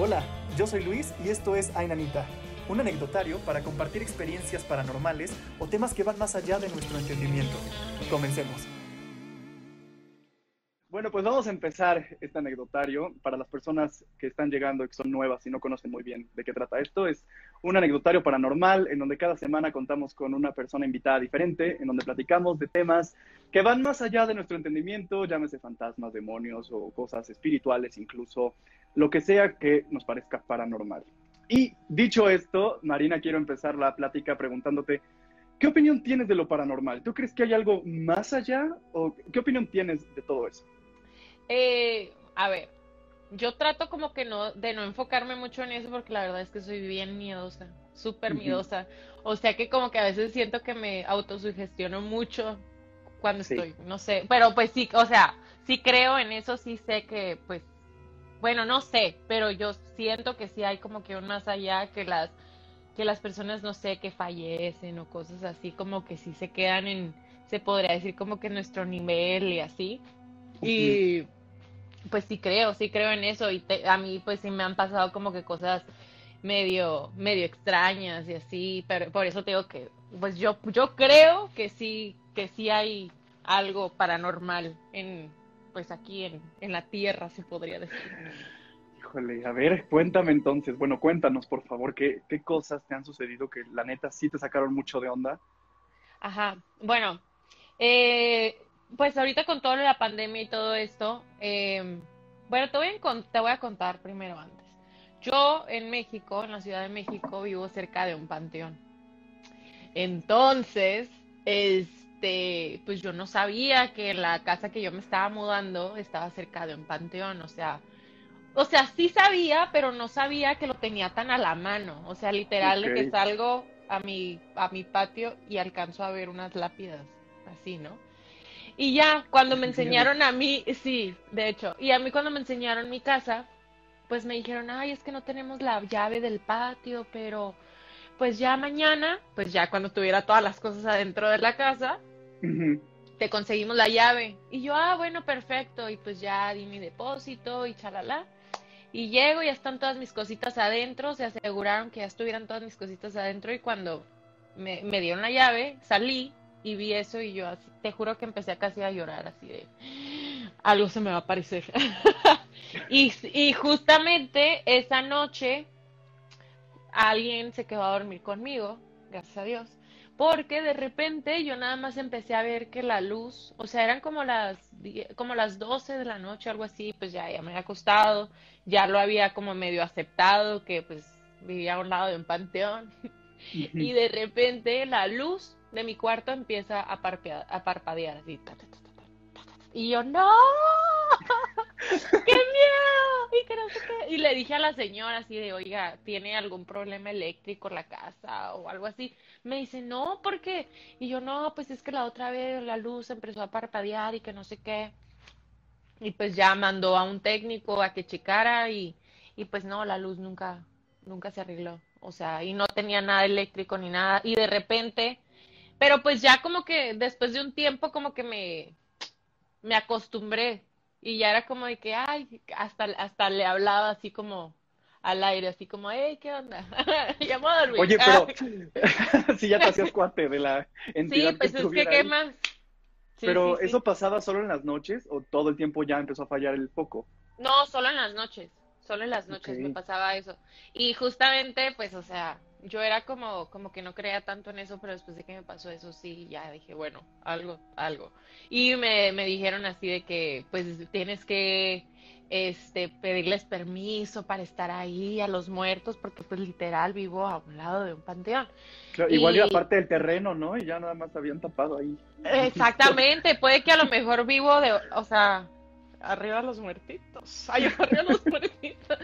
Hola, yo soy Luis y esto es Ainanita, un anecdotario para compartir experiencias paranormales o temas que van más allá de nuestro entendimiento. Comencemos. Bueno, pues vamos a empezar este anecdotario. Para las personas que están llegando y que son nuevas y no conocen muy bien de qué trata esto, es un anecdotario paranormal en donde cada semana contamos con una persona invitada diferente, en donde platicamos de temas que van más allá de nuestro entendimiento, llámese fantasmas, demonios o cosas espirituales, incluso lo que sea que nos parezca paranormal. Y dicho esto, Marina, quiero empezar la plática preguntándote, ¿qué opinión tienes de lo paranormal? ¿Tú crees que hay algo más allá o qué opinión tienes de todo eso? Eh, a ver, yo trato como que no, de no enfocarme mucho en eso porque la verdad es que soy bien miedosa, súper miedosa. O sea que como que a veces siento que me autosugestiono mucho cuando estoy, no sé, pero pues sí, o sea, sí creo en eso, sí sé que pues, bueno, no sé, pero yo siento que sí hay como que un más allá que las que las personas, no sé, que fallecen o cosas así, como que sí se quedan en, se podría decir como que nuestro nivel y así. Y pues sí creo, sí creo en eso y a mí pues sí me han pasado como que cosas medio, medio extrañas y así, pero por eso tengo que, pues yo, yo creo que sí, que sí hay algo paranormal en, pues aquí en, en la tierra se podría decir. Híjole, a ver, cuéntame entonces, bueno, cuéntanos por favor, ¿qué, qué cosas te han sucedido que la neta sí te sacaron mucho de onda? Ajá, bueno, eh, pues ahorita con toda la pandemia y todo esto, eh, bueno, te voy, a, te voy a contar primero antes. Yo en México, en la Ciudad de México, vivo cerca de un panteón. Entonces, este, pues yo no sabía que la casa que yo me estaba mudando estaba cerca de un panteón, o sea, o sea, sí sabía, pero no sabía que lo tenía tan a la mano, o sea, literal de que salgo a mi a mi patio y alcanzo a ver unas lápidas así, ¿no? Y ya, cuando me enseñaron a mí, sí, de hecho, y a mí cuando me enseñaron mi casa, pues me dijeron, ay, es que no tenemos la llave del patio, pero pues ya mañana, pues ya cuando tuviera todas las cosas adentro de la casa, te conseguimos la llave. Y yo, ah, bueno, perfecto, y pues ya di mi depósito y chalala. Y llego y ya están todas mis cositas adentro, se aseguraron que ya estuvieran todas mis cositas adentro y cuando me, me dieron la llave, salí y vi eso y yo así, te juro que empecé casi a llorar así de algo se me va a aparecer. y, y justamente esa noche alguien se quedó a dormir conmigo, gracias a Dios, porque de repente yo nada más empecé a ver que la luz, o sea, eran como las como las 12 de la noche, algo así, pues ya, ya me había acostado, ya lo había como medio aceptado que pues vivía a un lado de un panteón. y de repente la luz de mi cuarto empieza a, a parpadear y yo, no, qué miedo. Y, que no sé qué. y le dije a la señora así de, oiga, ¿tiene algún problema eléctrico la casa o algo así? Me dice, no, ¿por qué? Y yo, no, pues es que la otra vez la luz empezó a parpadear y que no sé qué. Y pues ya mandó a un técnico a que checara y, y pues no, la luz nunca, nunca se arregló. O sea, y no tenía nada eléctrico ni nada. Y de repente pero pues ya como que después de un tiempo como que me, me acostumbré y ya era como de que, ay, hasta, hasta le hablaba así como al aire, así como, hey, ¿qué onda? ya me Oye, pero si ya te hacías cuate de la entidad Sí, pues es que, ¿qué más? pero, ¿eso pasaba solo en las noches o todo el tiempo ya empezó a fallar el foco? No, solo en las noches. Solo en las noches me pasaba eso. Y justamente, pues, o sea, yo era como, como que no creía tanto en eso, pero después de que me pasó eso, sí, ya dije, bueno, algo, algo. Y me, me dijeron así de que, pues, tienes que este pedirles permiso para estar ahí a los muertos porque pues literal vivo a un lado de un panteón. igual y aparte del terreno, ¿no? Y ya nada más habían tapado ahí. Exactamente, puede que a lo mejor vivo de, o sea, arriba los muertitos, ay, arriba los muertitos.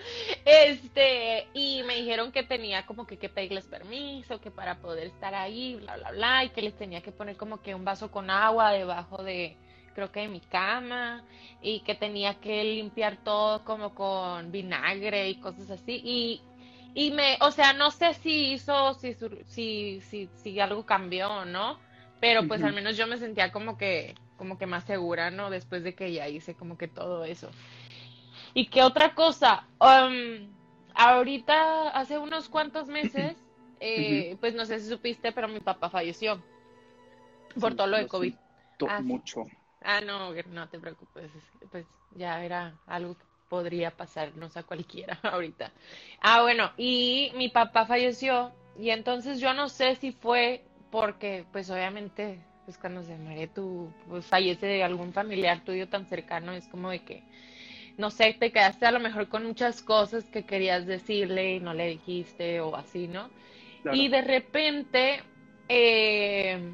Este, y me dijeron que tenía como que que pedirles permiso, que para poder estar ahí, bla, bla, bla, y que les tenía que poner como que un vaso con agua debajo de, creo que de mi cama, y que tenía que limpiar todo como con vinagre y cosas así, y, y me, o sea, no sé si hizo, si, si, si, si algo cambió o no, pero pues al menos yo me sentía como que como que más segura, ¿no? Después de que ya hice como que todo eso. ¿Y qué otra cosa? Um, ahorita, hace unos cuantos meses, eh, pues no sé si supiste, pero mi papá falleció por Sí, todo lo de COVID. Ah, sí. mucho. Ah, no, no te preocupes, pues ya era algo que podría pasarnos a cualquiera ahorita. Ah, bueno, y mi papá falleció y entonces yo no sé si fue porque, pues obviamente, pues cuando se muere tu, pues fallece algún familiar tuyo tan cercano, es como de que, no sé, te quedaste a lo mejor con muchas cosas que querías decirle y no le dijiste o así, ¿no? Claro. Y de repente, eh,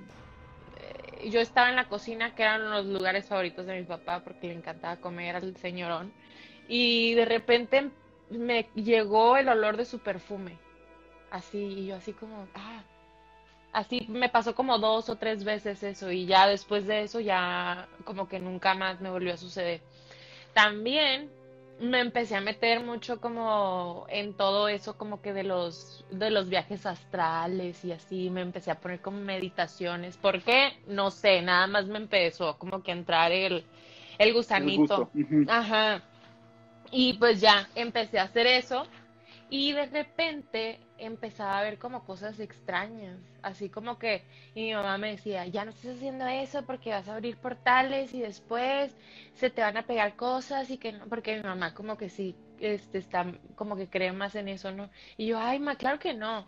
yo estaba en la cocina, que eran los lugares favoritos de mi papá, porque le encantaba comer al señorón. Y de repente me llegó el olor de su perfume. Así, y yo así como, ah, así me pasó como dos o tres veces eso. Y ya después de eso, ya como que nunca más me volvió a suceder. También me empecé a meter mucho como en todo eso, como que de los, de los viajes astrales y así, me empecé a poner como meditaciones. ¿Por qué? No sé, nada más me empezó como que a entrar el, el gusanito. Ajá. Y pues ya empecé a hacer eso y de repente empezaba a ver como cosas extrañas, así como que y mi mamá me decía, ya no estés haciendo eso porque vas a abrir portales y después se te van a pegar cosas y que no, porque mi mamá como que sí, este, está, como que cree más en eso, ¿no? Y yo, ay, ma, claro que no.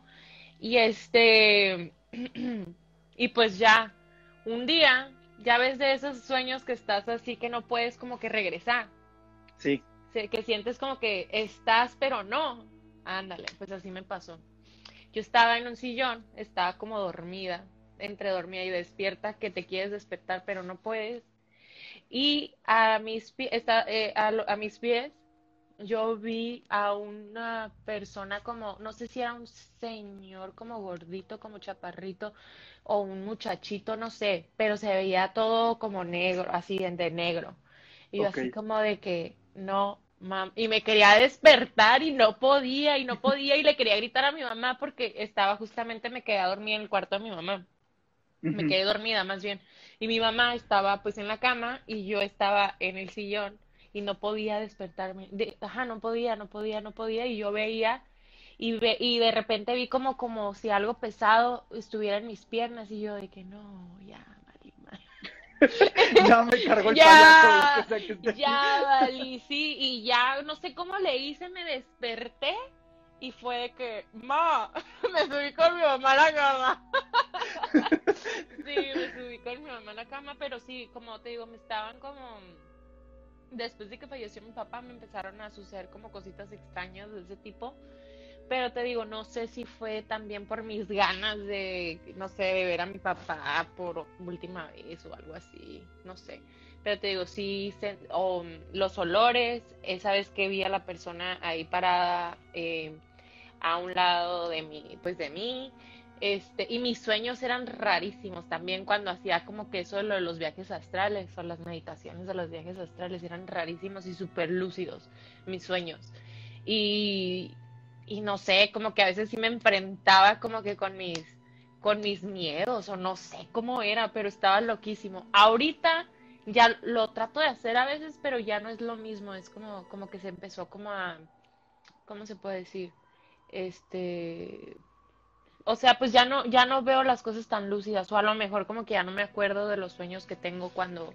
Y este, y pues ya, un día, ya ves de esos sueños que estás así que no puedes como que regresar Sí. que sientes como que estás, pero no. Ándale, pues así me pasó. Yo estaba en un sillón, estaba como dormida, entre dormida y despierta, que te quieres despertar, pero no puedes. Y a mis, eh, a, mis pies, yo vi a una persona como, no sé si era un señor como gordito, como chaparrito, o un muchachito, no sé, pero se veía todo como negro, así de negro. Y yo así como de que no, mam, y me quería despertar y no podía, y no podía, y le quería gritar a mi mamá porque estaba justamente, me quedé a dormir en el cuarto de mi mamá. Me quedé dormida más bien. Y mi mamá estaba pues en la cama y yo estaba en el sillón y no podía despertarme. De- ajá, no podía, no podía, no podía. Y yo veía y, ve, y de repente vi como, como si algo pesado estuviera en mis piernas y yo de que no, ya. Ya me cargó el Ya, payaso. que que. Ya, valí, sí, y ya no sé cómo le hice, me desperté y fue de que, ma, me subí con mi mamá a la cama. Sí, me subí con mi mamá a la cama, pero sí, como te digo, me estaban como, después de que falleció mi papá, me empezaron a suceder como cositas extrañas de ese tipo. Pero te digo, no sé si fue también por mis ganas de, no sé, de ver a mi papá por última vez o algo así, no sé. Pero te digo, sí, o, los olores, esa vez que vi a la persona ahí parada eh, a un lado de mí, pues de mí, este, y mis sueños eran rarísimos también cuando hacía como que eso de de los viajes astrales o las meditaciones de los viajes astrales eran rarísimos y súper lúcidos mis sueños. Y, y no sé, como que a veces sí me enfrentaba como que con mis, con mis miedos o no sé cómo era, pero estaba loquísimo. Ahorita ya lo trato de hacer a veces, pero ya no es lo mismo, es como, como que se empezó como a, ¿cómo se puede decir? Este, o sea, pues ya no, ya no veo las cosas tan lúcidas, o a lo mejor como que ya no me acuerdo de los sueños que tengo cuando,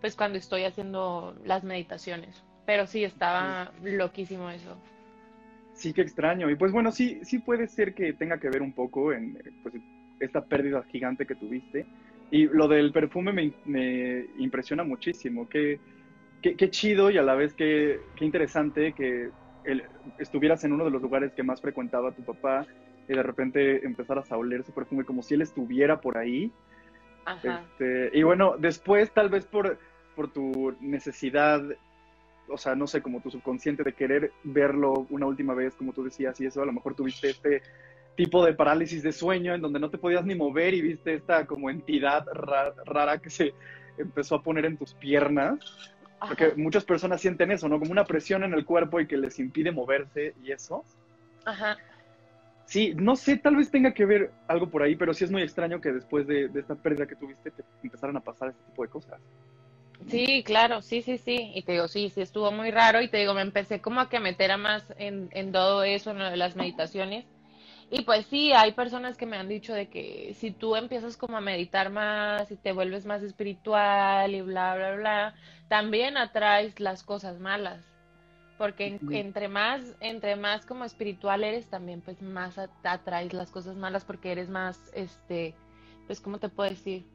pues cuando estoy haciendo las meditaciones. Pero sí, estaba loquísimo eso. Sí, qué extraño. Y pues bueno, sí, sí puede ser que tenga que ver un poco en eh, pues, esta pérdida gigante que tuviste. Y lo del perfume me, me impresiona muchísimo. Qué, qué, qué chido y a la vez qué, qué interesante que el- estuvieras en uno de los lugares que más frecuentaba tu papá y de repente empezaras a oler su perfume como si él estuviera por ahí. Ajá. Este, y bueno, después tal vez por, por tu necesidad, o sea, no sé, como tu subconsciente de querer verlo una última vez, como tú decías, y eso, a lo mejor tuviste este tipo de parálisis de sueño en donde no te podías ni mover y viste esta como entidad ra- rara que se empezó a poner en tus piernas, porque muchas personas sienten eso, ¿no? Como una presión en el cuerpo y que les impide moverse y eso. Ajá. Sí, no sé, tal vez tenga que ver algo por ahí, pero sí es muy extraño que después de, de esta pérdida que tuviste te empezaran a pasar este tipo de cosas. Sí, claro, sí, sí, sí. Y te digo, sí, sí, estuvo muy raro. Y te digo, me empecé como a que meter a más en, en todo eso, en lo de las meditaciones. Y pues sí, hay personas que me han dicho de que si tú empiezas como a meditar más y te vuelves más espiritual y bla, bla, bla, también atraes las cosas malas. Porque en- entre más, entre más como espiritual eres, también pues más atraes las cosas malas porque eres más, este, pues, ¿cómo te puedo decir?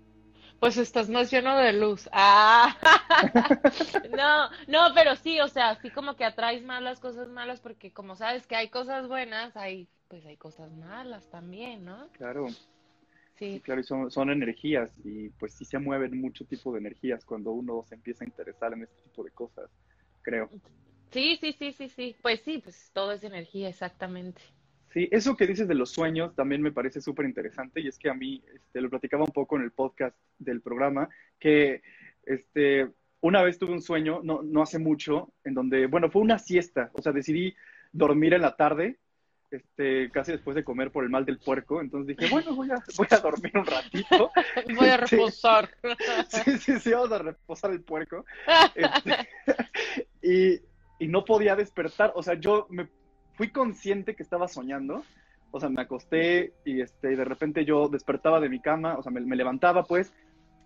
Pues estás más lleno de luz. Ah, no, no, pero sí, o sea, sí como que atraes más las cosas malas porque como sabes que hay cosas buenas, hay, pues hay cosas malas también, ¿no? Claro, sí, Sí, claro, y son, son energías y pues sí se mueven mucho tipo de energías cuando uno se empieza a interesar en este tipo de cosas, creo. sí, sí, sí, sí, sí. Pues sí, pues todo es energía, exactamente. Sí, eso que dices de los sueños también me parece súper interesante y es que a mí, este, lo platicaba un poco en el podcast del programa, que este, una vez tuve un sueño, no, no hace mucho, en donde, bueno, fue una siesta, o sea, decidí dormir en la tarde, este, casi después de comer por el mal del puerco, entonces dije, bueno, voy a, voy a dormir un ratito. Voy a reposar. Sí, sí, sí, vamos a reposar el puerco. Este, y, y no podía despertar, o sea, yo me fui consciente que estaba soñando, o sea, me acosté y este, y de repente yo despertaba de mi cama, o sea, me, me levantaba pues,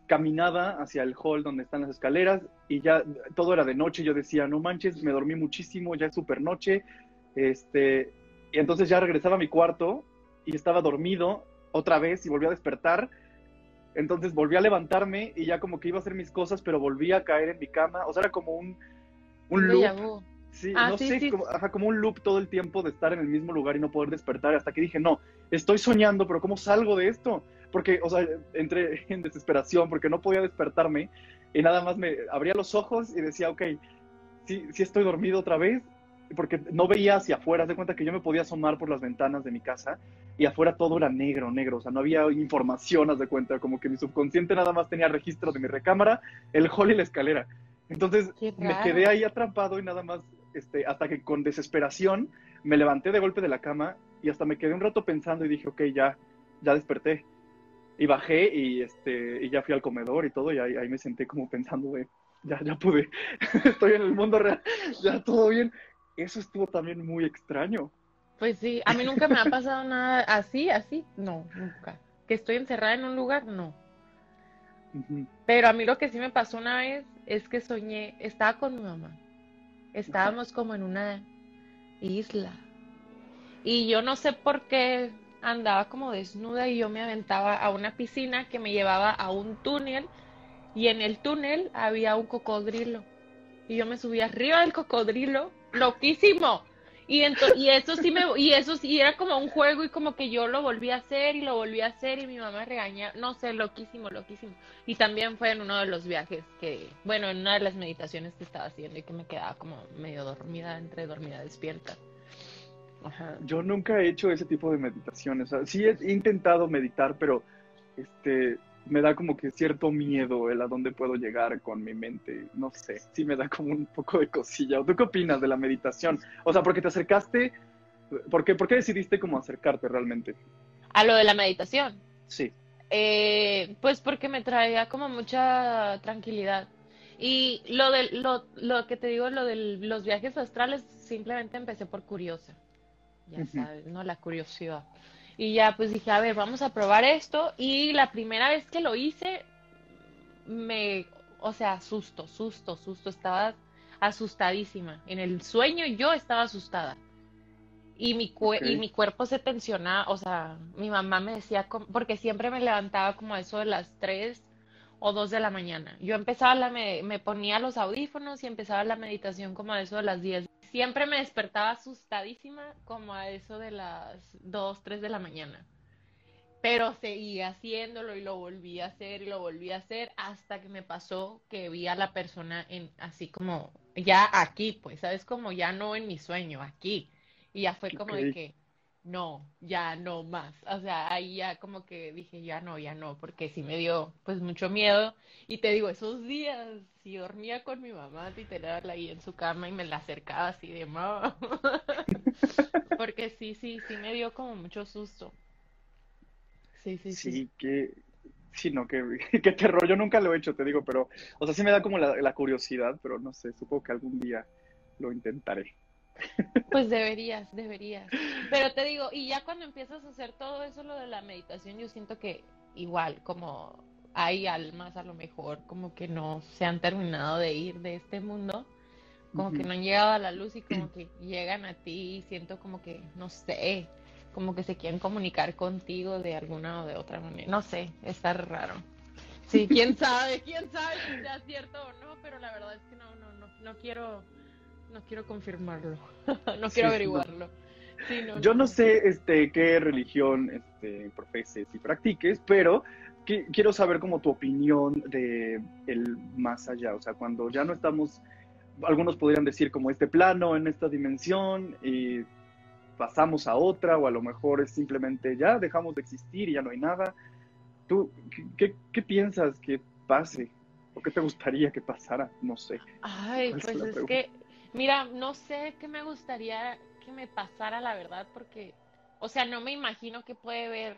caminaba hacia el hall donde están las escaleras y ya todo era de noche, yo decía, no manches, me dormí muchísimo, ya es súper noche, este, y entonces ya regresaba a mi cuarto y estaba dormido otra vez y volví a despertar. Entonces volví a levantarme y ya como que iba a hacer mis cosas, pero volví a caer en mi cama. O sea, era como un, un loop. Sí, Ah, no sí, sé, sí. como, ajá, como un loop todo el tiempo de estar en el mismo lugar y no poder despertar. Hasta que dije, no, estoy soñando, pero ¿cómo salgo de esto? Porque, o sea, entré en desesperación porque no podía despertarme y nada más me abría los ojos y decía, ok, sí, sí estoy dormido otra vez, porque no veía hacia afuera, haz de cuenta que yo me podía asomar por las ventanas de mi casa y afuera todo era negro, negro, o sea, no había información, haz de cuenta, como que mi subconsciente nada más tenía registro de mi recámara, el hall y la escalera. Entonces me quedé ahí atrapado y nada más, este, hasta que con desesperación me levanté de golpe de la cama y hasta me quedé un rato pensando y dije, ok, ya, ya desperté. Y bajé y, este, y ya fui al comedor y todo y ahí, ahí me senté como pensando ya, ya pude, estoy en el mundo real, ya todo bien. Eso estuvo también muy extraño. Pues sí, a mí nunca me ha pasado nada así, así, no, nunca. Que estoy encerrada en un lugar, no. Pero a mí lo que sí me pasó una vez es que soñé, estaba con mi mamá. Estábamos como en una isla. Y yo no sé por qué andaba como desnuda y yo me aventaba a una piscina que me llevaba a un túnel y en el túnel había un cocodrilo. Y yo me subí arriba del cocodrilo, loquísimo. Y, y eso sí me, y eso sí era como un juego y como que yo lo volví a hacer y lo volví a hacer y mi mamá me regañaba, no sé, loquísimo, loquísimo. Y también fue en uno de los viajes que, bueno, en una de las meditaciones que estaba haciendo y que me quedaba como medio dormida, entre dormida despierta. Ajá. Yo nunca he hecho ese tipo de meditaciones. O sea, sí he intentado meditar, pero este, me da como que cierto miedo el a dónde puedo llegar con mi mente. No sé, sí me da como un poco de cosilla. ¿Tú qué opinas de la meditación? O sea, porque te acercaste, ¿por qué, por qué decidiste como acercarte realmente? A lo de la meditación. Sí. Eh, pues porque me traía como mucha tranquilidad. Y lo de lo, lo que te digo, lo de los viajes astrales, simplemente empecé por curiosa. Ya sabes, ¿no? La curiosidad. Y ya pues dije, a ver, vamos a probar esto. Y la primera vez que lo hice, me, o sea, susto, susto, susto. Estaba asustadísima. En el sueño yo estaba asustada. Y mi, cue- y mi cuerpo se tensionaba, o sea, mi mamá me decía, porque siempre me levantaba como a eso de las 3 o 2 de la mañana. Yo empezaba la, me, me ponía los audífonos y empezaba la meditación como a eso de las 10. Siempre me despertaba asustadísima como a eso de las 2, 3 de la mañana. Pero seguía haciéndolo y lo volví a hacer y lo volví a hacer hasta que me pasó que vi a la persona en así como ya aquí, pues, ¿sabes? Como ya no en mi sueño, aquí. Y ya fue como de que no, ya no más. O sea, ahí ya como que dije, ya no, ya no, porque sí me dio pues mucho miedo. Y te digo, esos días, si dormía con mi mamá, literal, ahí en su cama y me la acercaba así de mamá. Porque sí, sí, sí me dio como mucho susto. Sí, sí, sí. Sí, que sí, no, qué, qué terror. Yo nunca lo he hecho, te digo, pero, o sea, sí me da como la, la curiosidad, pero no sé, supongo que algún día lo intentaré. Pues deberías, deberías. Pero te digo, y ya cuando empiezas a hacer todo eso, lo de la meditación, yo siento que igual, como hay almas a lo mejor, como que no se han terminado de ir de este mundo, como que no han llegado a la luz y como que llegan a ti y siento como que, no sé, como que se quieren comunicar contigo de alguna o de otra manera. No sé, está raro. Sí, quién sabe, quién sabe si sea cierto o no, pero la verdad es que no, no, no, no quiero no quiero confirmarlo, no quiero averiguarlo. Yo no, sé este, qué religión este, profeses y practiques, pero quiero saber como tu opinión de el más allá, o sea, cuando ya no estamos, algunos podrían decir como este plano, en esta dimensión, y pasamos a otra, o a lo mejor es simplemente ya dejamos de existir y ya no hay nada. ¿Tú qué, qué piensas que pase? ¿O qué te gustaría que pasara? No sé. Ay, pues es que Mira, no sé qué me gustaría que me pasara, la verdad, porque, o sea, no me imagino que puede ver,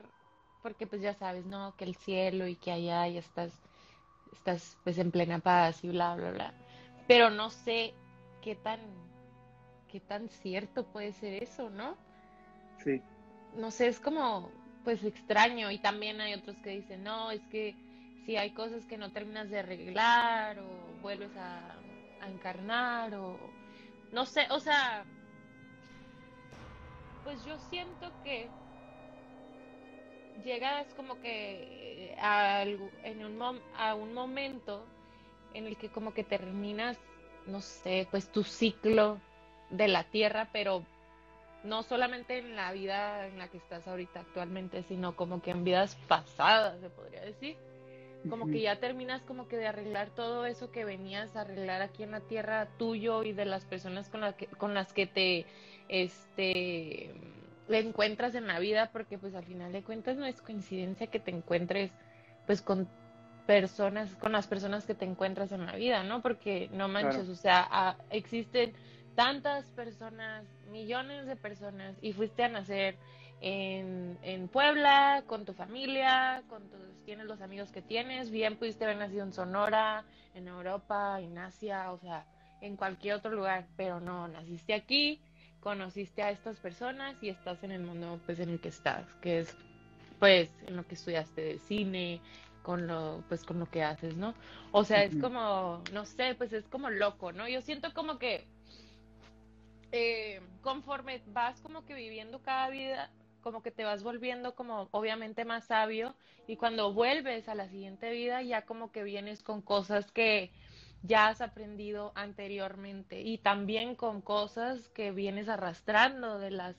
porque pues ya sabes, ¿no? Que el cielo y que allá y estás, estás pues en plena paz y bla, bla, bla. Pero no sé qué tan, qué tan cierto puede ser eso, ¿no? Sí. No sé, es como, pues extraño. Y también hay otros que dicen, no, es que si hay cosas que no terminas de arreglar o vuelves a, a encarnar o no sé, o sea, pues yo siento que llegas como que a, en un a un momento en el que como que terminas, no sé, pues tu ciclo de la tierra, pero no solamente en la vida en la que estás ahorita actualmente, sino como que en vidas pasadas, se podría decir como que ya terminas como que de arreglar todo eso que venías a arreglar aquí en la tierra tuyo y de las personas con, que, con las que te este encuentras en la vida porque pues al final de cuentas no es coincidencia que te encuentres pues con personas con las personas que te encuentras en la vida no porque no manches o sea existen tantas personas millones de personas y fuiste a nacer en, en, Puebla, con tu familia, con tus, tienes los amigos que tienes, bien pudiste haber nacido en Sonora, en Europa, en Asia, o sea, en cualquier otro lugar, pero no, naciste aquí, conociste a estas personas y estás en el mundo pues en el que estás, que es pues en lo que estudiaste de cine, con lo pues con lo que haces, ¿no? O sea, es como, no sé, pues es como loco, ¿no? Yo siento como que eh, conforme vas como que viviendo cada vida, como que te vas volviendo como obviamente más sabio y cuando vuelves a la siguiente vida ya como que vienes con cosas que ya has aprendido anteriormente y también con cosas que vienes arrastrando de las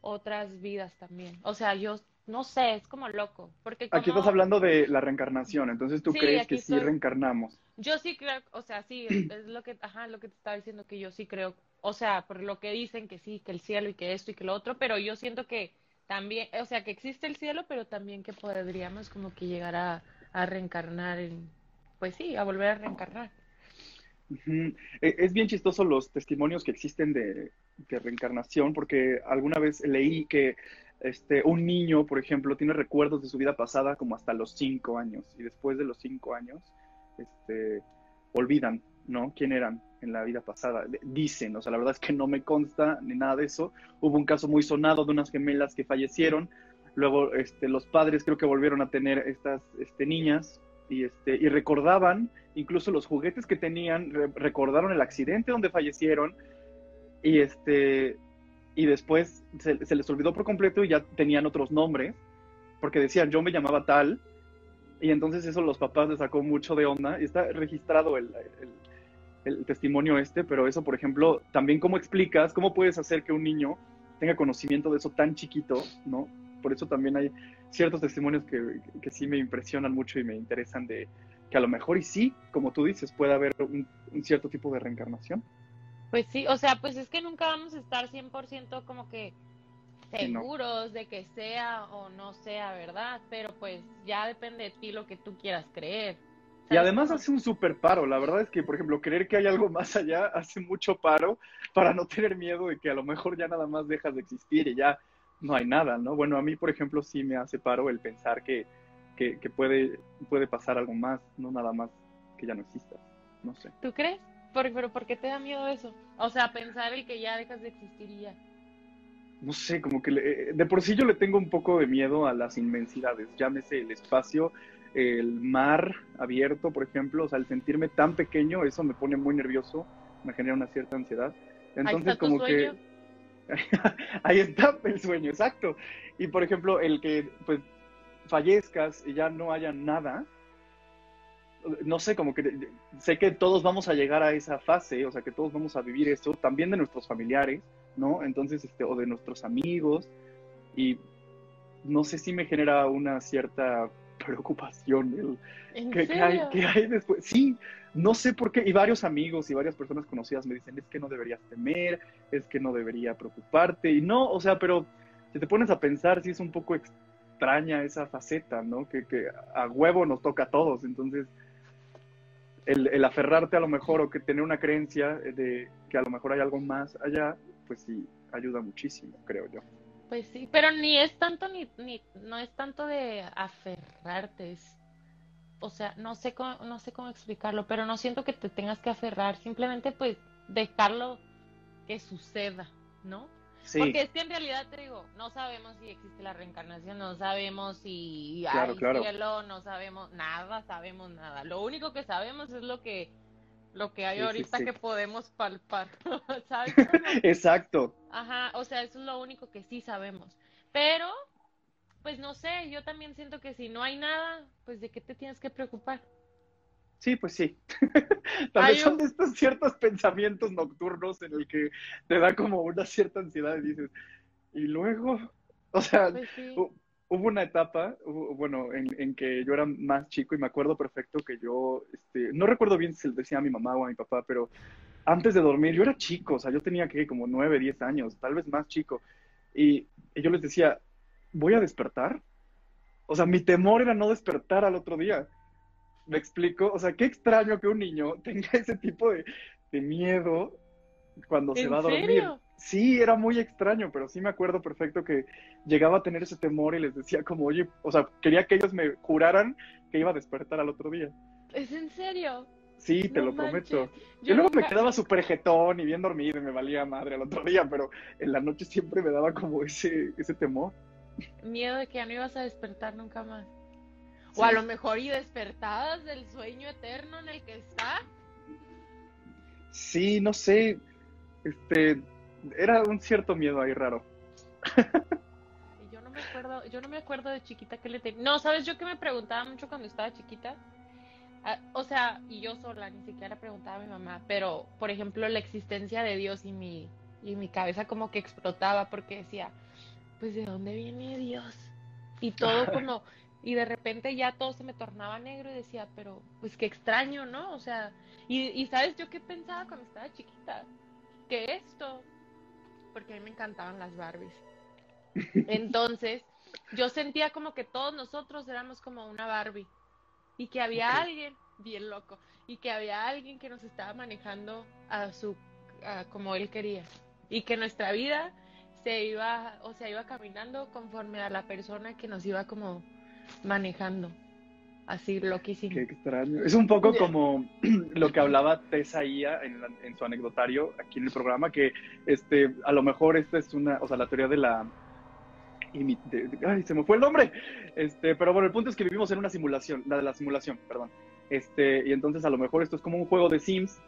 otras vidas también. O sea, yo no sé, es como loco. Porque Aquí estás hablando de la reencarnación, entonces tú crees que sí reencarnamos. Yo sí creo, o sea, sí, es lo que, ajá, lo que te estaba diciendo que yo sí creo, o sea, por lo que dicen que sí, que el cielo y que esto y que lo otro, pero yo siento que también, o sea, que existe el cielo, pero también que podríamos como que llegar a, reencarnar, en, pues sí, a volver a reencarnar. E, es bien chistoso los testimonios que existen de, reencarnación, porque alguna vez leí que este, un niño, por ejemplo, tiene recuerdos de su vida pasada como hasta los cinco años, y después de los cinco años, este, olvidan, ¿no? ¿Quién eran? en la vida pasada. Dicen, o sea, la verdad es que no me consta ni nada de eso. Hubo un caso muy sonado de unas gemelas que fallecieron. Luego este, los padres creo que volvieron a tener estas este, niñas y, este, y recordaban incluso los juguetes que tenían, recordaron el accidente donde fallecieron y, este, y después se, se, les olvidó por completo y ya tenían otros nombres porque decían yo me llamaba tal y entonces eso los papás les sacó mucho de onda está registrado el el testimonio este, pero eso, por ejemplo, también cómo explicas, cómo puedes hacer que un niño tenga conocimiento de eso tan chiquito, ¿no? Por eso también hay ciertos testimonios que, que sí me impresionan mucho y me interesan de que a lo mejor y sí, como tú dices, puede haber un, cierto tipo de reencarnación. Pues sí, o sea, pues es que nunca vamos a estar 100% como que seguros de que sea o no sea verdad, pero pues ya depende de ti lo que tú quieras creer. Y además hace un súper paro. La verdad es que, por ejemplo, creer que hay algo más allá hace mucho paro para no tener miedo de que a lo mejor ya nada más dejas de existir y ya no hay nada, ¿no? Bueno, a mí, por ejemplo, sí me hace paro el pensar que, que, que puede, puede pasar algo más, no nada más que ya no exista. No sé. ¿Tú crees? ¿Por, pero ¿por qué te da miedo eso? O sea, pensar el que ya dejas de existir y ya. No sé, como que le- de por sí yo le tengo un poco de miedo a las inmensidades, llámese el espacio, el mar abierto, por ejemplo, o sea, el sentirme tan pequeño, eso me pone muy nervioso, me genera una cierta ansiedad. Entonces, está tu como sueño. que ahí está el sueño, exacto. Y por ejemplo, el que pues fallezcas y ya no haya nada, no sé, como que sé que todos vamos a llegar a esa fase, o sea, que todos vamos a vivir eso, también de nuestros familiares, ¿no? Entonces, este, o de nuestros amigos, y no sé si me genera una cierta preocupación el, ¿En ¿Qué, qué hay, hay después? Sí, no sé por qué. Y varios amigos y varias personas conocidas me dicen, es que no deberías temer, es que no debería preocuparte. Y no, o sea, pero si te pones a pensar, sí es un poco extraña esa faceta, ¿no? Que, que a huevo nos toca a todos. Entonces, el, el aferrarte a lo mejor o que tener una creencia de que a lo mejor hay algo más allá, pues sí, ayuda muchísimo, creo yo. Pues sí, pero ni es tanto ni, ni no es tanto de aferrarte, es, o sea, no sé cómo, no sé cómo explicarlo, pero no siento que te tengas que aferrar, simplemente pues dejarlo que suceda, ¿no? Sí, Porque es que en realidad te digo, no sabemos si existe la reencarnación, no sabemos si Claro, hay claro. cielo, no sabemos nada, sabemos nada. Lo único que sabemos es lo que lo que hay Sí, ahorita sí. que podemos palpar, exacto. Ajá, o sea, eso es lo único que sí sabemos. Pero, pues no sé, yo también siento que si no hay nada, pues de qué te tienes que preocupar. Sí, pues sí. También son de estos ciertos pensamientos nocturnos en el que te da como una cierta ansiedad y dices, y luego, o sea, Pues sí. hubo una etapa, bueno, en, en que yo era más chico y me acuerdo perfecto que yo, este, no recuerdo bien si se lo decía a mi mamá o a mi papá, pero antes de dormir, yo era chico, o sea, yo tenía que como nueve, diez años, tal vez más chico, y, y yo les decía, ¿voy a despertar? O sea, mi temor era no despertar al otro día. ¿Me explico? O sea, qué extraño que un niño tenga ese tipo de, de miedo cuando se ¿En va a dormir. serio? Sí, era muy extraño, pero sí me acuerdo perfecto que llegaba a tener ese temor y les decía como, oye, o sea, quería que ellos me juraran que iba a despertar al otro día. ¿Es en serio? Sí, te No lo prometo. Yo Yo luego me quedaba súper jetón y bien dormido y me valía madre al otro día, pero en la noche siempre me daba como ese, ese temor. Miedo de que ya no ibas a despertar nunca más. O a lo mejor y despertabas del sueño eterno en el que estás. Sí, no sé, este, era un cierto miedo ahí raro. Yo no me acuerdo, yo no me acuerdo de chiquita que le tenía. No, ¿sabes? Yo que me preguntaba mucho cuando estaba chiquita. Ah, o sea, y yo sola, ni siquiera preguntaba a mi mamá, pero por ejemplo la existencia de Dios y mi, y mi cabeza como que explotaba porque decía, pues ¿de dónde viene Dios? Y todo como, y de repente ya todo se me tornaba negro y decía, pero pues qué extraño, ¿no? O sea, y, y ¿sabes yo qué pensaba cuando estaba chiquita? Que esto, porque a mí me encantaban las Barbies. Entonces, yo sentía como que todos nosotros éramos como una Barbie y que había alguien bien loco y que había alguien que nos estaba manejando a su a como él quería y que nuestra vida se iba, o sea, iba caminando conforme a la persona que nos iba como manejando. Así loquísimo. Qué extraño. Es un poco como lo que hablaba Tessa Ia en, la- en su anecdotario aquí en el programa, que este, a lo mejor esta es una, o sea, la teoría de la... de- ay, se me fue el nombre. Este, pero bueno, el punto es que vivimos en una simulación, la de la simulación, perdón. Este, y entonces a lo mejor esto es como un juego de Sims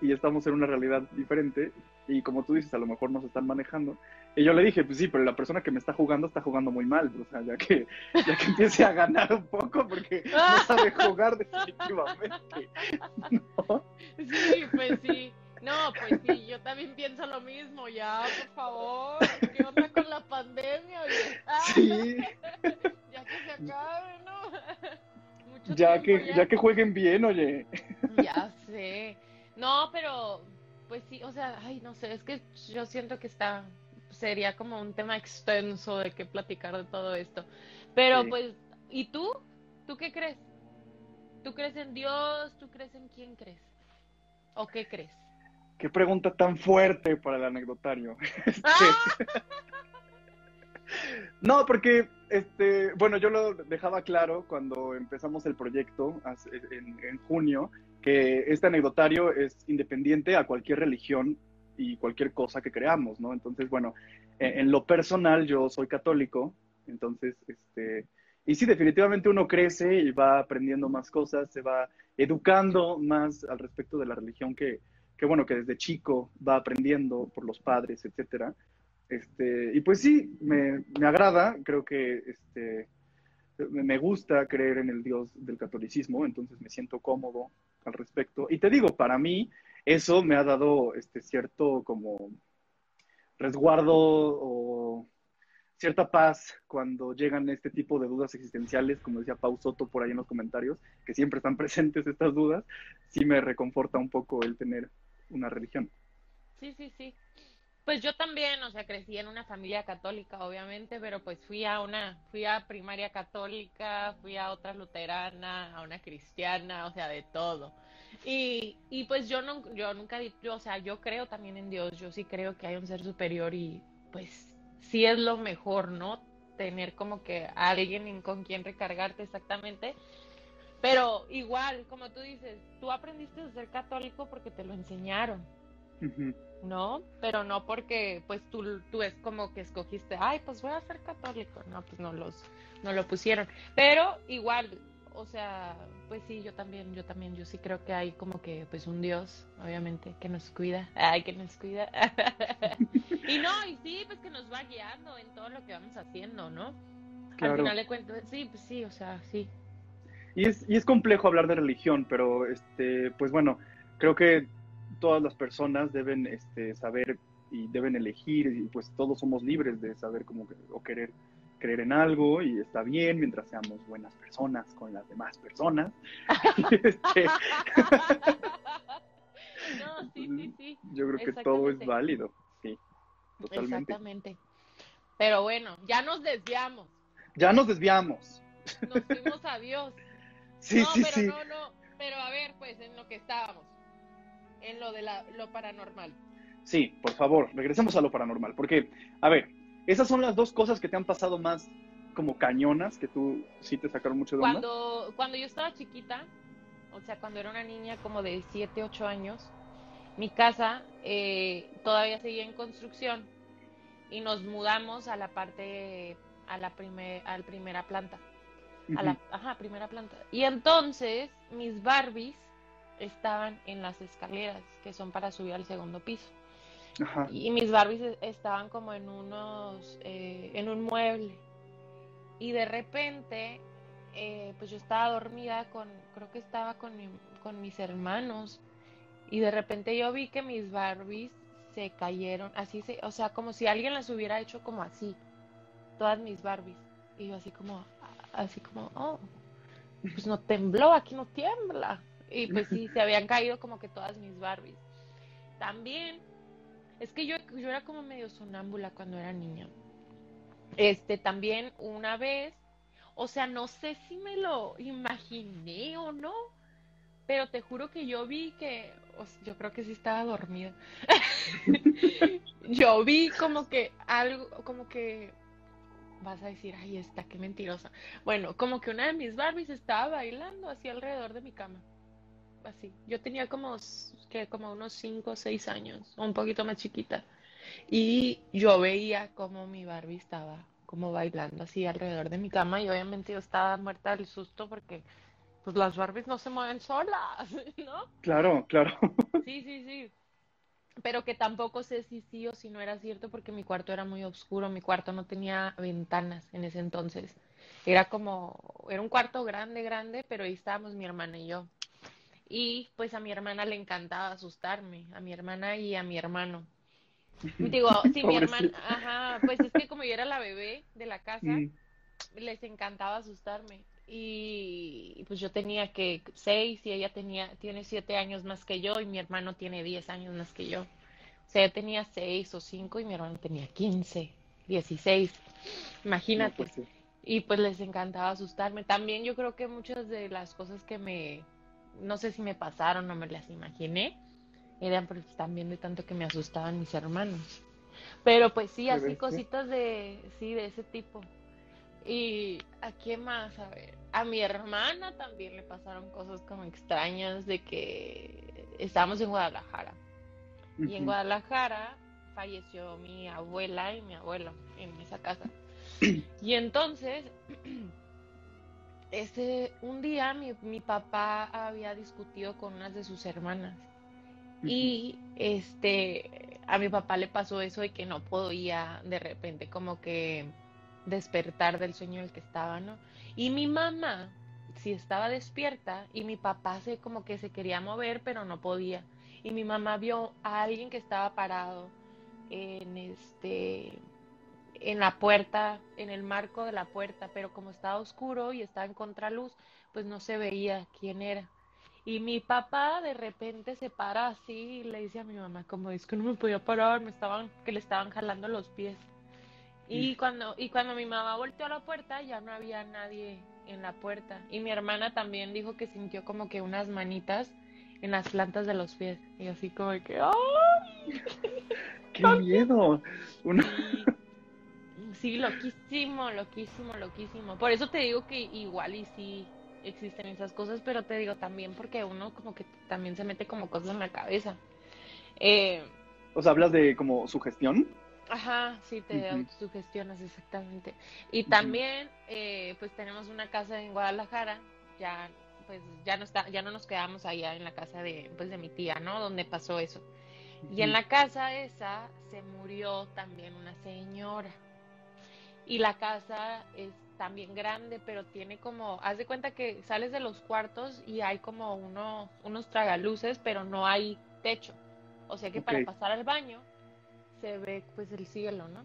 y estamos en una realidad diferente y como tú dices, a lo mejor nos están manejando. Y yo le dije, pues sí, pero la persona que me está jugando está jugando muy mal, o sea, ya que, ya que empiece a ganar un poco porque no sabe jugar definitivamente. ¿no? Sí, pues sí. No, pues sí, yo también pienso lo mismo. Ya, por favor, ¿qué onda con la pandemia? Ah, Sí, Ya que se acabe, ¿no? Mucho ya tiempo que, ya que jueguen bien, oye. Ya sé. No, pero pues sí, o sea, ay, no sé, es que yo siento que está, sería como un tema extenso de qué platicar de todo esto. Pero Sí. pues, ¿y tú? ¿Tú qué crees? ¿Tú crees en Dios? ¿Tú crees en quién crees? ¿O qué crees? Qué pregunta tan fuerte para el anecdotario. Este, ¡Ah! No, porque, este, bueno, yo lo dejaba claro cuando empezamos el proyecto en, en junio, que este anecdotario es independiente a cualquier religión y cualquier cosa que creamos, ¿no? Entonces, bueno, en, lo personal yo soy católico, entonces, este, y sí, definitivamente uno crece y va aprendiendo más cosas, se va educando más al respecto de la religión que, que bueno, que desde chico va aprendiendo por los padres, etcétera. Este, y pues sí, me, me agrada, creo que este, me gusta creer en el Dios del catolicismo, entonces me siento cómodo al respecto. Y te digo, para mí, eso me ha dado este cierto como resguardo o cierta paz cuando llegan este tipo de dudas existenciales, como decía Pau Soto por ahí en los comentarios, que siempre están presentes estas dudas, sí me reconforta un poco el tener una religión. Sí, sí, sí. Pues yo también, o sea, crecí en una familia católica, obviamente, pero pues fui a una, fui a primaria católica, fui a otra luterana, a una cristiana, o sea, de todo. Y, y pues yo, no, yo nunca, yo, o sea, yo creo también en Dios, yo sí creo que hay un ser superior y pues sí es lo mejor, ¿no? Tener como que alguien con quien recargarte exactamente. Pero igual, como tú dices, tú aprendiste a ser católico porque te lo enseñaron. ¿No? Pero no porque pues tú, tú es como que escogiste, ay, pues voy a ser católico, no, pues no los, no lo pusieron. Pero igual, o sea, pues sí, yo también, yo también, yo sí creo que hay como que pues un Dios, obviamente, que nos cuida, ay, que nos cuida. y no, y sí, pues que nos va guiando en todo lo que vamos haciendo, ¿no? Al final le cuento, sí, pues sí, o sea, sí. Y es, y es complejo hablar de religión, pero este, pues bueno, creo que todas las personas deben este, saber y deben elegir, y pues todos somos libres de saber cómo o querer creer en algo y está bien mientras seamos buenas personas con las demás personas. Este, no, sí, sí, sí. Yo creo que todo es válido, sí, totalmente. Exactamente. Pero bueno, ya nos desviamos. Ya nos desviamos. Nos fuimos a Dios. Sí, no, sí, pero sí. no, no, pero a ver, pues en lo que estábamos en lo de la, lo paranormal. Sí, por favor, regresemos a lo paranormal, porque, a ver, esas son las dos cosas que te han pasado más como cañonas, que tú sí te sacaron mucho de onda. Cuando, cuando yo estaba chiquita, o sea, cuando era una niña como de 7, 8 años, mi casa eh, todavía seguía en construcción y nos mudamos a la parte, a la primer, al primera planta. A la, ajá, primera planta. Y entonces mis Barbies estaban en las escaleras que son para subir al segundo piso. Ajá. Y mis Barbies e, estaban como en unos, eh, en un mueble. Y de repente, eh, pues yo estaba dormida con, creo que estaba con, mi, con mis hermanos. Y de repente yo vi que mis Barbies se cayeron, así se, o sea, como si alguien las hubiera hecho como así, todas mis Barbies. Y yo así como, así como, oh, pues no tembló, aquí no tiembla. Y pues sí, se habían caído como que todas mis Barbies. También, es que yo, yo era como medio sonámbula cuando era niña. Este, también una vez, o sea, no sé si me lo imaginé o no, pero te juro que yo vi que, yo creo que sí estaba dormida. yo vi como que algo, como que vas a decir, ay, está, qué mentirosa. Bueno, como que una de mis Barbies estaba bailando así alrededor de mi cama así. Yo tenía como, que, como unos 5 o 6 años, un poquito más chiquita. Y yo veía como mi Barbie estaba como bailando así alrededor de mi cama y obviamente yo estaba muerta del susto porque pues las Barbies no se mueven solas, ¿no? Claro, claro. Sí, sí, sí. Pero que tampoco sé si sí o si no era cierto porque mi cuarto era muy oscuro, mi cuarto no tenía ventanas en ese entonces. Era como, era un cuarto grande, grande, pero ahí estábamos mi hermana y yo. Y pues a mi hermana le encantaba asustarme, a mi hermana y a mi hermano. Digo, sí, mi hermana, ajá, pues es que como yo era la bebé de la casa, mm. les encantaba asustarme. Y pues yo tenía que seis y ella tenía, tiene siete años más que yo y mi hermano tiene diez años más que yo. O sea, yo tenía seis o cinco y mi hermano tenía quince, dieciséis. Imagínate. No, pues sí. Y pues les encantaba asustarme. También yo creo que muchas de las cosas que me no sé si me pasaron o me las imaginé, eran pues, también de tanto que me asustaban mis hermanos. Pero pues sí, ¿Qué así cositas de, sí, de ese tipo. Y a quién más, a ver, a mi hermana también le pasaron cosas como extrañas de que estábamos en Guadalajara. Y en. Guadalajara falleció mi abuela y mi abuelo en esa casa. Y entonces, ese, un día mi, mi papá había discutido con unas de sus hermanas. Y este, a mi papá le pasó eso de que no podía de repente como que despertar del sueño en el que estaba, ¿no? Y mi mamá sí estaba despierta y mi papá se como que se quería mover, pero no podía. Y mi mamá vio a alguien que estaba parado en este en la puerta, en el marco de la puerta, pero como estaba oscuro y estaba en contraluz, pues no se veía quién era. Y mi papá de repente se para así y le dice a mi mamá, como es que no me podía parar, me estaban, que le estaban jalando los pies. Y cuando, y cuando mi mamá volteó a la puerta, ya no había nadie en la puerta. Y mi hermana también dijo que sintió como que unas manitas en las plantas de los pies. Y así como que, ¡ay! ¡Qué miedo! Una- Sí, loquísimo, loquísimo, loquísimo. Por eso te digo que igual y sí existen esas cosas, pero te digo también porque uno como que también se mete como cosas en la cabeza. Eh, O sea, hablas de como sugestión. Ajá, sí, te Ujú. autosugestionas exactamente. Y también, eh, pues tenemos una casa en Guadalajara, ya, pues ya no está, ya no nos quedamos allá en la casa de, pues de mi tía, ¿no? Donde pasó eso. Y en la casa esa se murió también una señora. Y la casa es también grande, pero tiene como, haz de cuenta que sales de los cuartos y hay como uno, unos tragaluces, pero no hay techo. O sea que para pasar al baño se ve pues el cielo, ¿no?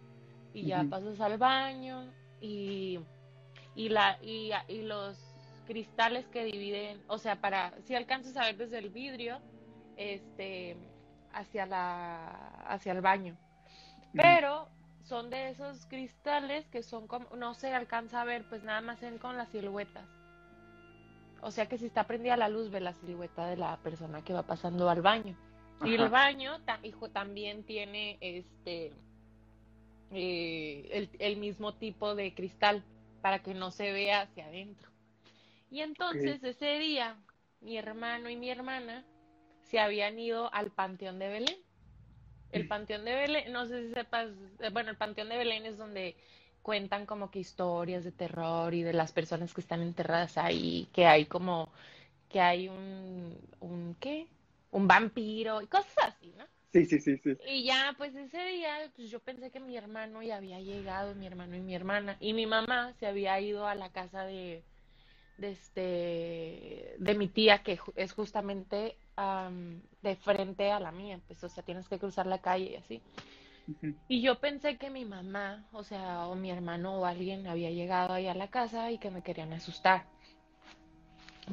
Y ya pasas al baño y, y la y, y los cristales que dividen, o sea, para si alcanzas a ver desde el vidrio, este hacia la hacia el baño. Pero son de esos cristales que son como, no se alcanza a ver, pues nada más se ven con las siluetas. O sea que si está prendida la luz, ve la silueta de la persona que va pasando al baño. Y el baño ta- hijo, también tiene este eh, el, el mismo tipo de cristal para que no se vea hacia adentro. Y entonces ese día mi hermano y mi hermana se habían ido al Panteón de Belén. El Panteón de Belén, no sé si sepas, eh, bueno, el Panteón de Belén es donde cuentan como que historias de terror y de las personas que están enterradas ahí, que hay como, que hay un, un, ¿qué? Un vampiro y cosas así, ¿no? Sí, sí, sí, sí. Y ya, pues ese día, pues yo pensé que mi hermano ya había llegado, mi hermano y mi hermana, y mi mamá se había ido a la casa de, de este, de mi tía, que es justamente am, de frente a la mía, pues, o sea, tienes que cruzar la calle y así. Y yo pensé que mi mamá, o sea, o mi hermano o alguien había llegado ahí a la casa y que me querían asustar.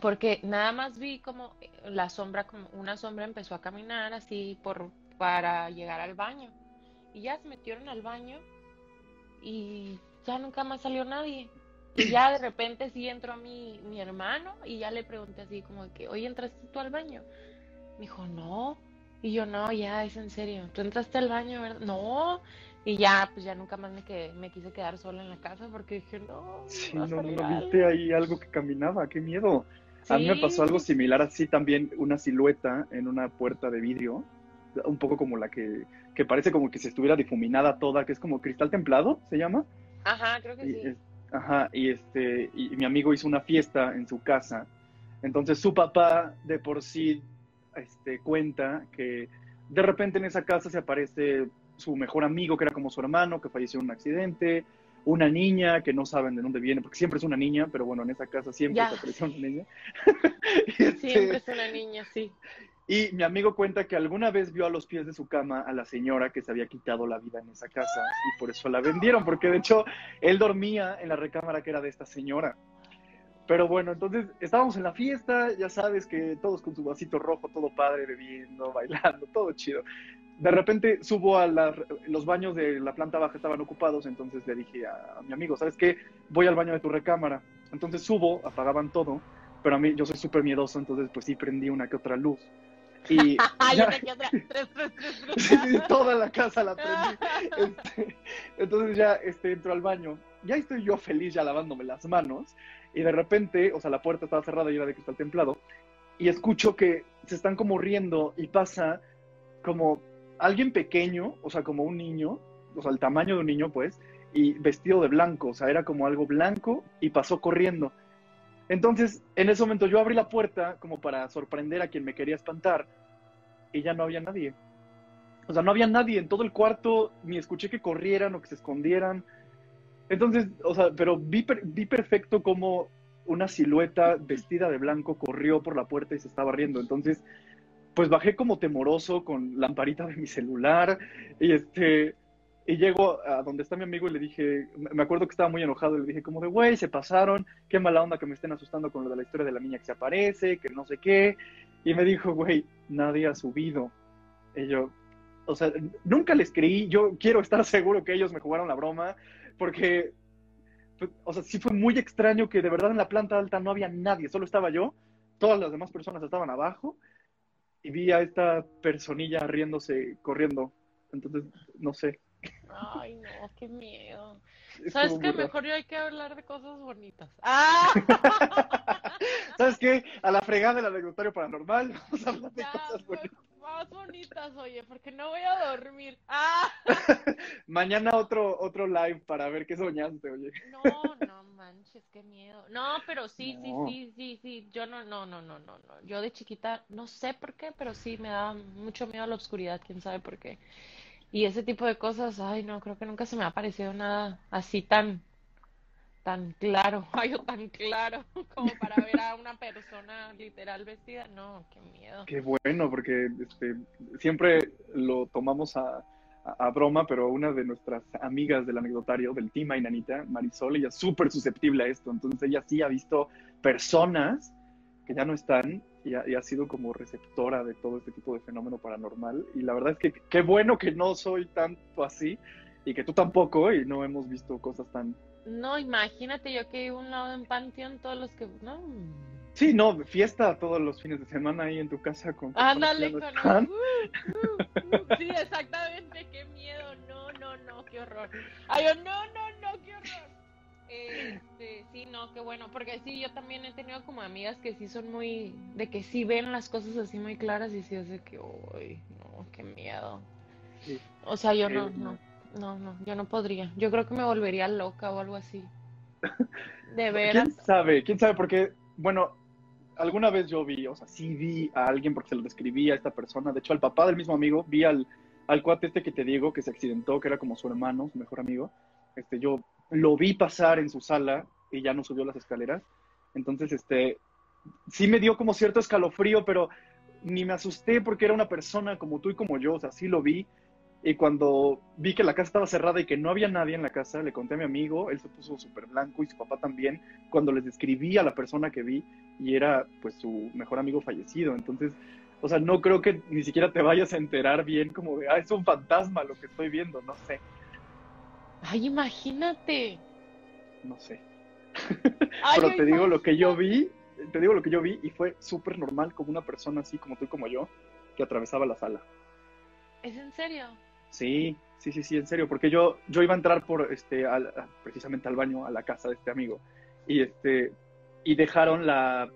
Porque nada más vi como eh, la sombra, como una sombra empezó a caminar así por para llegar al baño. Y ya se metieron al baño y ya nunca más salió nadie. Y ya de repente sí entró mi, mi hermano y ya le pregunté así como que, oye, ¿entraste tú al baño? Me dijo, no. Y yo, no, ya, es en serio. ¿Tú entraste al baño, verdad? No. Y ya, pues ya nunca más me quedé, me quise quedar sola en la casa porque dije, no, Sí, no, no, no, algo". viste ahí algo que caminaba, qué miedo. A mí me pasó algo similar así también, una silueta en una puerta de vidrio, un poco como la que, que parece como que se estuviera difuminada toda, que es como cristal templado, se llama. Ajá, creo que Y, sí. es- ajá, y este, y mi amigo hizo una fiesta en su casa. Entonces su papá de por sí este, cuenta que de repente en esa casa se aparece su mejor amigo, que era como su hermano, que falleció en un accidente, una niña que no saben de dónde viene, porque siempre es una niña, pero bueno, en esa casa siempre se apareció sí. una niña. Este, Siempre es una niña, sí. y mi amigo cuenta que alguna vez vio a los pies de su cama a la señora que se había quitado la vida en esa casa y por eso la vendieron, porque de hecho él dormía en la recámara que era de esta señora. Pero bueno, entonces estábamos en la fiesta, ya sabes que todos con su vasito rojo, todo padre, bebiendo, bailando, todo chido. De repente subo a la- los baños de la planta baja, estaban ocupados, entonces le dije a, a mi amigo, ¿sabes qué? Voy al baño de tu recámara. Entonces subo, apagaban todo, pero a mí yo soy súper miedoso, entonces pues sí prendí una que otra luz. Y ya- toda la casa la prendí. Este, entonces ya este, entro al baño. Ya estoy yo feliz ya lavándome las manos. Y de repente, o sea, la puerta estaba cerrada y era de cristal templado. Y escucho que se están como riendo y pasa como alguien pequeño, o sea, como un niño, o sea, el tamaño de un niño, pues, y vestido de blanco, o sea, era como algo blanco y pasó corriendo. Entonces, en ese momento yo abrí la puerta como para sorprender a quien me quería espantar y ya no había nadie. O sea, no había nadie en todo el cuarto, ni escuché que corrieran o que se escondieran. Entonces, o sea, pero vi, vi perfecto cómo una silueta vestida de blanco corrió por la puerta y se estaba riendo. Entonces, pues bajé como temoroso con lamparita de mi celular y este y llego a donde está mi amigo y le dije, me acuerdo que estaba muy enojado y le dije como de, güey, se pasaron, qué mala onda que me estén asustando con lo de la historia de la niña que se aparece, que no sé qué. Y me dijo, güey, nadie ha subido. Y yo, o sea, nunca les creí, yo quiero estar seguro que ellos me jugaron la broma, porque, pues, o sea, sí fue muy extraño que de verdad en la planta alta no había nadie, solo estaba yo, todas las demás personas estaban abajo, y vi a esta personilla riéndose, corriendo. Entonces, no sé. Ay, no, qué miedo. estuvo ¿Sabes qué? Mejor yo hay que hablar de cosas bonitas. ¡Ah! ¿Sabes qué? A la fregada del anecdotario paranormal, vamos a hablar de cosas pues, bonitas. Más bonitas, oye, porque no voy a dormir. ¡Ah! Mañana otro, otro live para ver qué soñaste, oye. No, no manches, qué miedo. No, pero sí, No. sí, sí, sí, sí. Yo no, no, no, no, no, no. Yo de chiquita, no sé por qué, pero sí me daba mucho miedo a la oscuridad, quién sabe por qué. Y ese tipo de cosas, ay, no, creo que nunca se me ha parecido nada así tan, tan claro, ay, o tan claro, como para ver a una persona literal vestida. No, qué miedo. Qué bueno, porque este, siempre lo tomamos a, a- a broma, pero una de nuestras amigas del anecdotario, del team Ainanita, Marisol, ella es súper susceptible a esto. Entonces ella sí ha visto personas que ya no están y ha, y ha sido como receptora de todo este tipo de fenómeno paranormal. Y la verdad es que qué bueno que no soy tanto así y que tú tampoco y no hemos visto cosas tan... No, imagínate yo que iba a un lado en Panteón, todos los que, no. Sí, no, fiesta todos los fines de semana ahí en tu casa con... Ándale con uh, uh, uh. Sí, exactamente, qué miedo. No, no, no, qué horror. Ay, yo, no, no, no, qué horror. Este, sí, no, qué bueno, porque sí, yo también he tenido como amigas que sí son muy, de que sí ven las cosas así muy claras y sí hace que, uy, no, qué miedo. Sí. O sea, yo Sí, no, no. No, no, yo no podría. Yo creo que me volvería loca o algo así. De veras. ¿Quién sabe? ¿Quién sabe? Porque, bueno, alguna vez yo vi, o sea, sí vi a alguien porque se lo describí a esta persona. De hecho, al papá del mismo amigo, vi al, al cuate este que te digo, que se accidentó, que era como su hermano, su mejor amigo. Este, yo lo vi pasar en su sala y ya no subió las escaleras. Entonces, este, sí me dio como cierto escalofrío, pero ni me asusté porque era una persona como tú y como yo, o sea, sí lo vi. Y cuando vi que la casa estaba cerrada y que no había nadie en la casa, le conté a mi amigo, él se puso súper blanco y su papá también, cuando les describí a la persona que vi y era pues su mejor amigo fallecido. Entonces, o sea, no creo que ni siquiera te vayas a enterar bien como de, ah, es un fantasma lo que estoy viendo, no sé, Ay, imagínate. no sé. Ay, Pero te digo lo que yo vi, te digo lo que yo vi y fue súper normal como una persona así como tú y como yo que atravesaba la sala. ¿Es en serio? Sí, sí, sí, sí, en serio, porque yo, yo iba a entrar por este, al- precisamente al baño, a la casa de este amigo, y este, y dejaron la,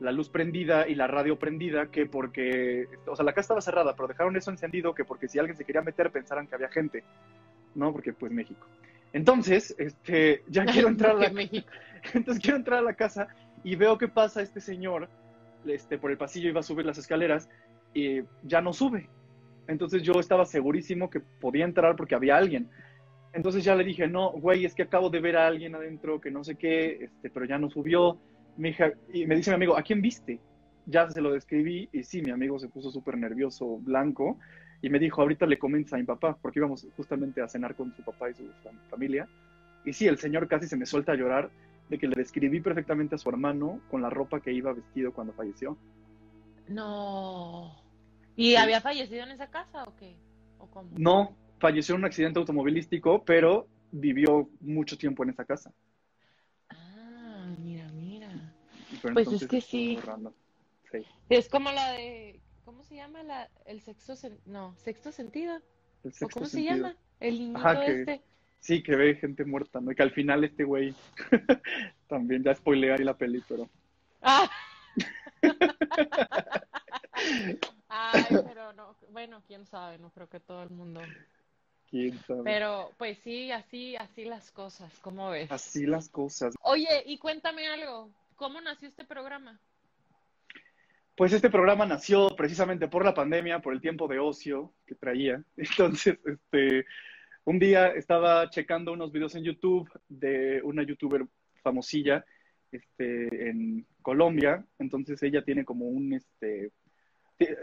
la luz prendida y la radio prendida, que porque, o sea, la casa estaba cerrada, pero dejaron eso encendido, que porque si alguien se quería meter pensaran que había gente, ¿no? Porque pues México. Entonces, este, ya quiero entrar a la, México. entonces quiero entrar a la casa y veo que pasa este señor este, por el pasillo, iba a subir las escaleras y ya no sube. Entonces yo estaba segurísimo que podía entrar porque había alguien. Entonces ya le dije, no, güey, es que acabo de ver a alguien adentro que no sé qué, este, pero ya no subió. Mi hija, y me dice mi amigo, ¿a quién viste? Ya se lo describí y sí, mi amigo se puso súper nervioso, blanco, y me dijo, ahorita le comienza a mi papá, porque íbamos justamente a cenar con su papá y su fam- familia. Y sí, el señor casi se me suelta a llorar de que le describí perfectamente a su hermano con la ropa que iba vestido cuando falleció. No. ¿Y Sí. había fallecido en esa casa o qué? ¿O cómo? No, falleció en un accidente automovilístico, pero vivió mucho tiempo en esa casa. Ah, mira, mira. Pero Pues es que sí. Es como la de ¿cómo se llama la, el sexto, no, sexto sentido? El ¿O sexto cómo se llama? El niñito Ajá, que- este. Sí, que ve gente muerta, ¿no? Y que al final este güey también ya spoilear ahí la peli, pero Ah. Ay, pero no, bueno, quién sabe, no creo que todo el mundo. quién sabe. Pero pues sí, así, así las cosas, ¿cómo ves? Así las cosas. Oye, y cuéntame algo, ¿cómo nació este programa? Pues este programa nació precisamente por la pandemia, por el tiempo de ocio que traía. Entonces, este, un día estaba checando unos videos en YouTube de una youtuber famosilla este, en Colombia. Entonces ella tiene como un, este,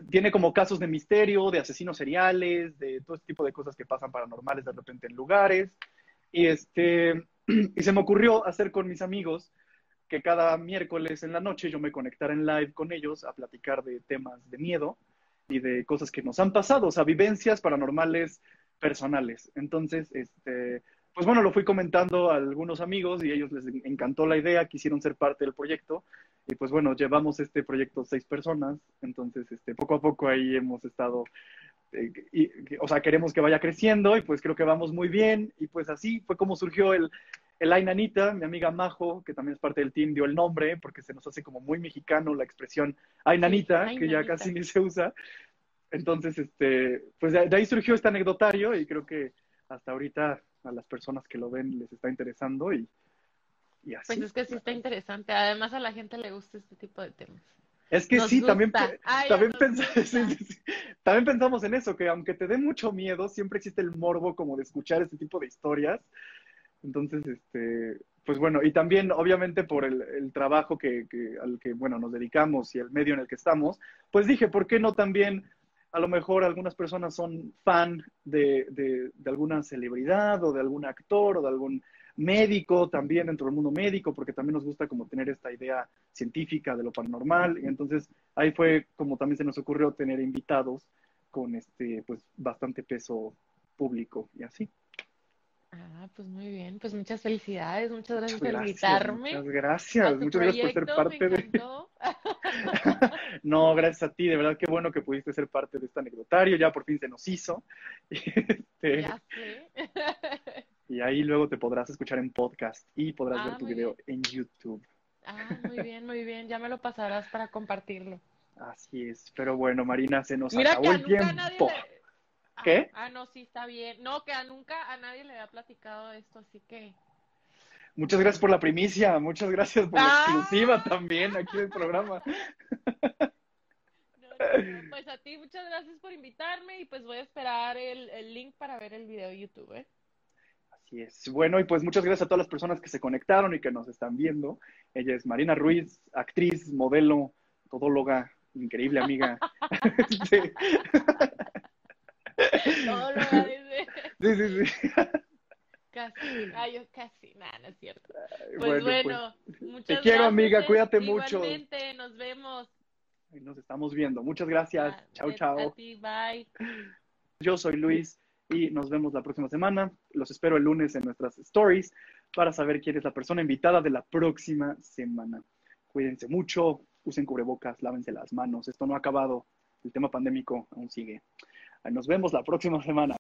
tiene como casos de misterio, de asesinos seriales, de todo este tipo de cosas que pasan paranormales de repente en lugares. Y, este, y se me ocurrió hacer con mis amigos que cada miércoles en la noche yo me conectara en live con ellos a platicar de temas de miedo y de cosas que nos han pasado, o sea, vivencias paranormales personales. Entonces, este, pues bueno, lo fui comentando a algunos amigos y a ellos les encantó la idea, quisieron ser parte del proyecto. Y pues bueno, llevamos este proyecto seis personas, entonces este, poco a poco ahí hemos estado, eh, y, o sea, queremos que vaya creciendo y pues creo que vamos muy bien. Y pues así fue como surgió el, el Ay Nanita, mi amiga Majo, que también es parte del team, dio el nombre porque se nos hace como muy mexicano la expresión Ay Nanita, Ay, que ya casi ni se usa. Entonces, este, pues de, de ahí surgió este anecdotario y creo que hasta ahorita a las personas que lo ven les está interesando y, y así. Pues es que sí está interesante, además a la gente le gusta este tipo de temas. Es que Nos sí, también, gusta. pe- Ay, también, gusta. sí, sí, sí. también pensamos en eso, que aunque te dé mucho miedo, siempre existe el morbo como de escuchar este tipo de historias. Entonces, este, pues bueno, y también obviamente por el, el trabajo que, que- al que, bueno, nos dedicamos y el medio en el que estamos, pues dije, ¿por qué no también, a lo mejor algunas personas son fan de, de, de alguna celebridad o de algún actor o de algún médico también dentro del mundo médico, porque también nos gusta como tener esta idea científica de lo paranormal, y entonces ahí fue como también se nos ocurrió tener invitados con este, pues, bastante peso público y así. Ah, pues muy bien, pues muchas felicidades, muchas gracias por Gracias, invitarme. Muchas a gracias, tu muchas gracias por ser parte de... No, gracias a ti, de verdad qué bueno que pudiste ser parte de este anecdotario, ya por fin se nos hizo. Este, Ya sé. y ahí luego te podrás escuchar en podcast y podrás Ah, ver tu muy video en YouTube. Ah, muy bien, muy bien, ya me lo pasarás para compartirlo. Así es, pero bueno, Marina, se nos Mira acabó el nadie tiempo. le... Ah, ¿Qué? Ah, no, sí, está bien. No, que a nunca a nadie le había platicado esto, así que... Muchas gracias por la primicia, muchas gracias por la Ah. exclusiva también aquí del programa. No, no, no, Pues a ti, muchas gracias por invitarme y pues voy a esperar el, el link para ver el video de YouTube, ¿eh? Así es. Bueno, y pues muchas gracias a todas las personas que se conectaron y que nos están viendo. Ella es Marina Ruiz, actriz, modelo, todóloga, increíble amiga. Sí. Todo lo va. Sí, sí, sí. Casi, ay, yo casi, nada, no es cierto. Pues Bueno, bueno, pues, muchas te quiero, gracias, amiga, cuídate mucho. Igualmente, nos vemos. nos estamos viendo. Muchas gracias. A- Chao, chao. A ti, bye. Yo soy Luis y nos vemos la próxima semana. Los espero el lunes en nuestras stories para saber quién es la persona invitada de la próxima semana. Cuídense mucho, usen cubrebocas, lávense las manos. Esto no ha acabado. El tema pandémico aún sigue. Nos vemos la próxima semana.